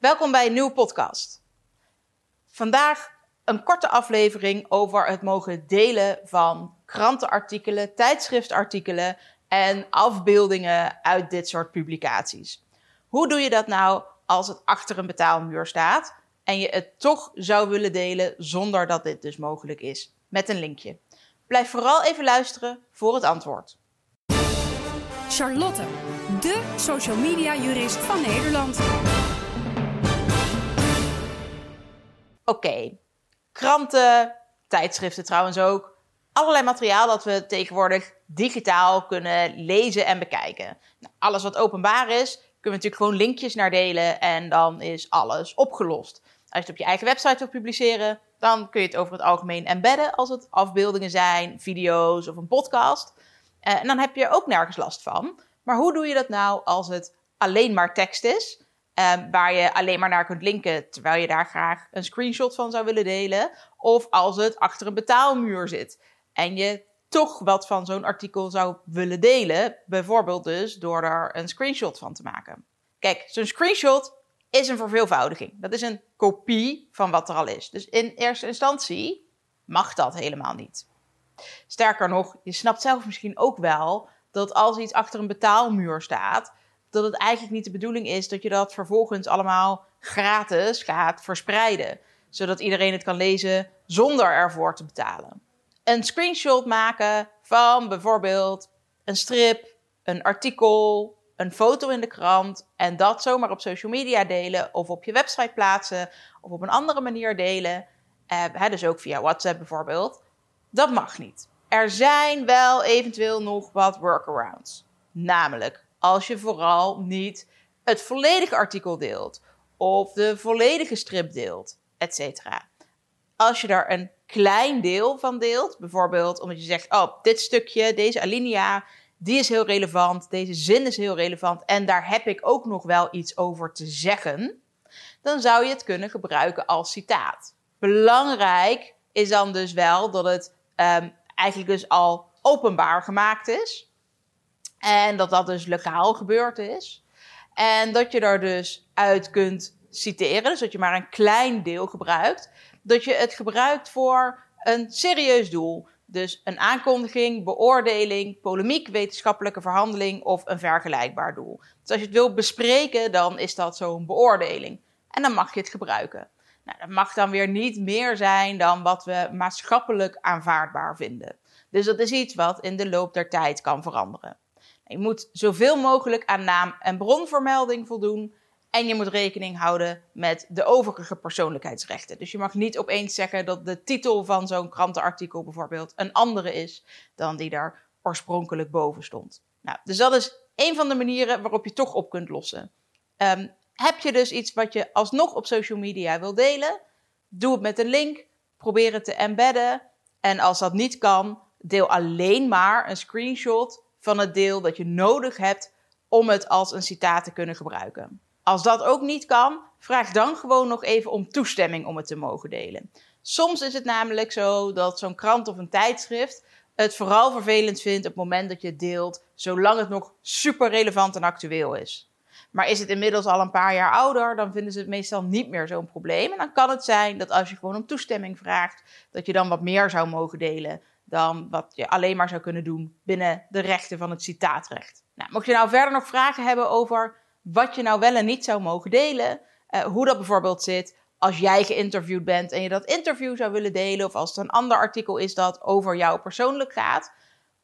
Welkom bij een nieuwe podcast. Vandaag een korte aflevering over het mogen delen van krantenartikelen, tijdschriftartikelen en afbeeldingen uit dit soort publicaties. Hoe doe je dat nou als het achter een betaalmuur staat en je het toch zou willen delen zonder dat dit dus mogelijk is? Met een linkje. Blijf vooral even luisteren voor het antwoord. Charlotte, de social media jurist van Nederland. Oké, kranten, tijdschriften trouwens ook. Allerlei materiaal dat we tegenwoordig digitaal kunnen lezen en bekijken. Nou, alles wat openbaar is, kunnen we natuurlijk gewoon linkjes naar delen en dan is alles opgelost. Als je het op je eigen website wilt publiceren, dan kun je het over het algemeen embedden als het afbeeldingen zijn, video's of een podcast. Uh, en dan heb je er ook nergens last van. Maar hoe doe je dat nou als het alleen maar tekst is? Um, waar je alleen maar naar kunt linken, terwijl je daar graag een screenshot van zou willen delen. Of als het achter een betaalmuur zit en je toch wat van zo'n artikel zou willen delen. Bijvoorbeeld dus door er een screenshot van te maken. Kijk, zo'n screenshot is een verveelvoudiging. Dat is een kopie van wat er al is. Dus in eerste instantie mag dat helemaal niet. Sterker nog, je snapt zelf misschien ook wel dat als iets achter een betaalmuur staat, dat het eigenlijk niet de bedoeling is dat je dat vervolgens allemaal gratis gaat verspreiden. Zodat iedereen het kan lezen zonder ervoor te betalen. Een screenshot maken van bijvoorbeeld een strip, een artikel, een foto in de krant en dat zomaar op social media delen of op je website plaatsen of op een andere manier delen, eh, dus ook via WhatsApp bijvoorbeeld, dat mag niet. Er zijn wel eventueel nog wat workarounds. Namelijk, als je vooral niet het volledige artikel deelt of de volledige strip deelt, etc. Als je daar een klein deel van deelt, bijvoorbeeld omdat je zegt: Oh, dit stukje, deze alinea, die is heel relevant, deze zin is heel relevant en daar heb ik ook nog wel iets over te zeggen, dan zou je het kunnen gebruiken als citaat. Belangrijk is dan dus wel dat het um, eigenlijk dus al openbaar gemaakt is. En dat dat dus lokaal gebeurd is. En dat je daar dus uit kunt citeren. Dus dat je maar een klein deel gebruikt. Dat je het gebruikt voor een serieus doel. Dus een aankondiging, beoordeling, polemiek, wetenschappelijke verhandeling of een vergelijkbaar doel. Dus als je het wilt bespreken, dan is dat zo'n beoordeling. En dan mag je het gebruiken. Nou, dat mag dan weer niet meer zijn dan wat we maatschappelijk aanvaardbaar vinden. Dus dat is iets wat in de loop der tijd kan veranderen. Je moet zoveel mogelijk aan naam- en bronvermelding voldoen. En je moet rekening houden met de overige persoonlijkheidsrechten. Dus je mag niet opeens zeggen dat de titel van zo'n krantenartikel bijvoorbeeld een andere is dan die daar oorspronkelijk boven stond. Nou, dus dat is een van de manieren waarop je toch op kunt lossen. Um, heb je dus iets wat je alsnog op social media wil delen? Doe het met een link. Probeer het te embedden. En als dat niet kan, deel alleen maar een screenshot van het deel dat je nodig hebt om het als een citaat te kunnen gebruiken. Als dat ook niet kan, vraag dan gewoon nog even om toestemming om het te mogen delen. Soms is het namelijk zo dat zo'n krant of een tijdschrift het vooral vervelend vindt op het moment dat je het deelt, zolang het nog super relevant en actueel is. Maar is het inmiddels al een paar jaar ouder, dan vinden ze het meestal niet meer zo'n probleem. En dan kan het zijn dat als je gewoon om toestemming vraagt, dat je dan wat meer zou mogen delen dan wat je alleen maar zou kunnen doen binnen de rechten van het citaatrecht. Nou, mocht je nou verder nog vragen hebben over wat je nou wel en niet zou mogen delen, uh, hoe dat bijvoorbeeld zit als jij geïnterviewd bent en je dat interview zou willen delen, of als het een ander artikel is dat over jou persoonlijk gaat,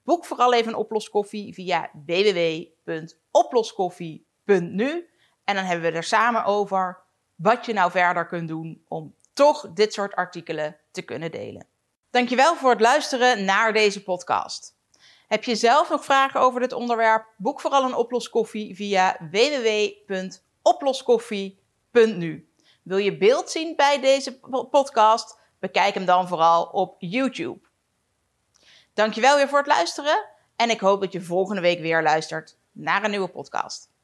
boek vooral even een oploskoffie via www.oploskoffie.com nu. En dan hebben we er samen over wat je nou verder kunt doen om toch dit soort artikelen te kunnen delen. Dankjewel voor het luisteren naar deze podcast. Heb je zelf nog vragen over dit onderwerp? Boek vooral een oploskoffie via www.oploskoffie.nu. Wil je beeld zien bij deze podcast? Bekijk hem dan vooral op YouTube. Dankjewel weer voor het luisteren en ik hoop dat je volgende week weer luistert naar een nieuwe podcast.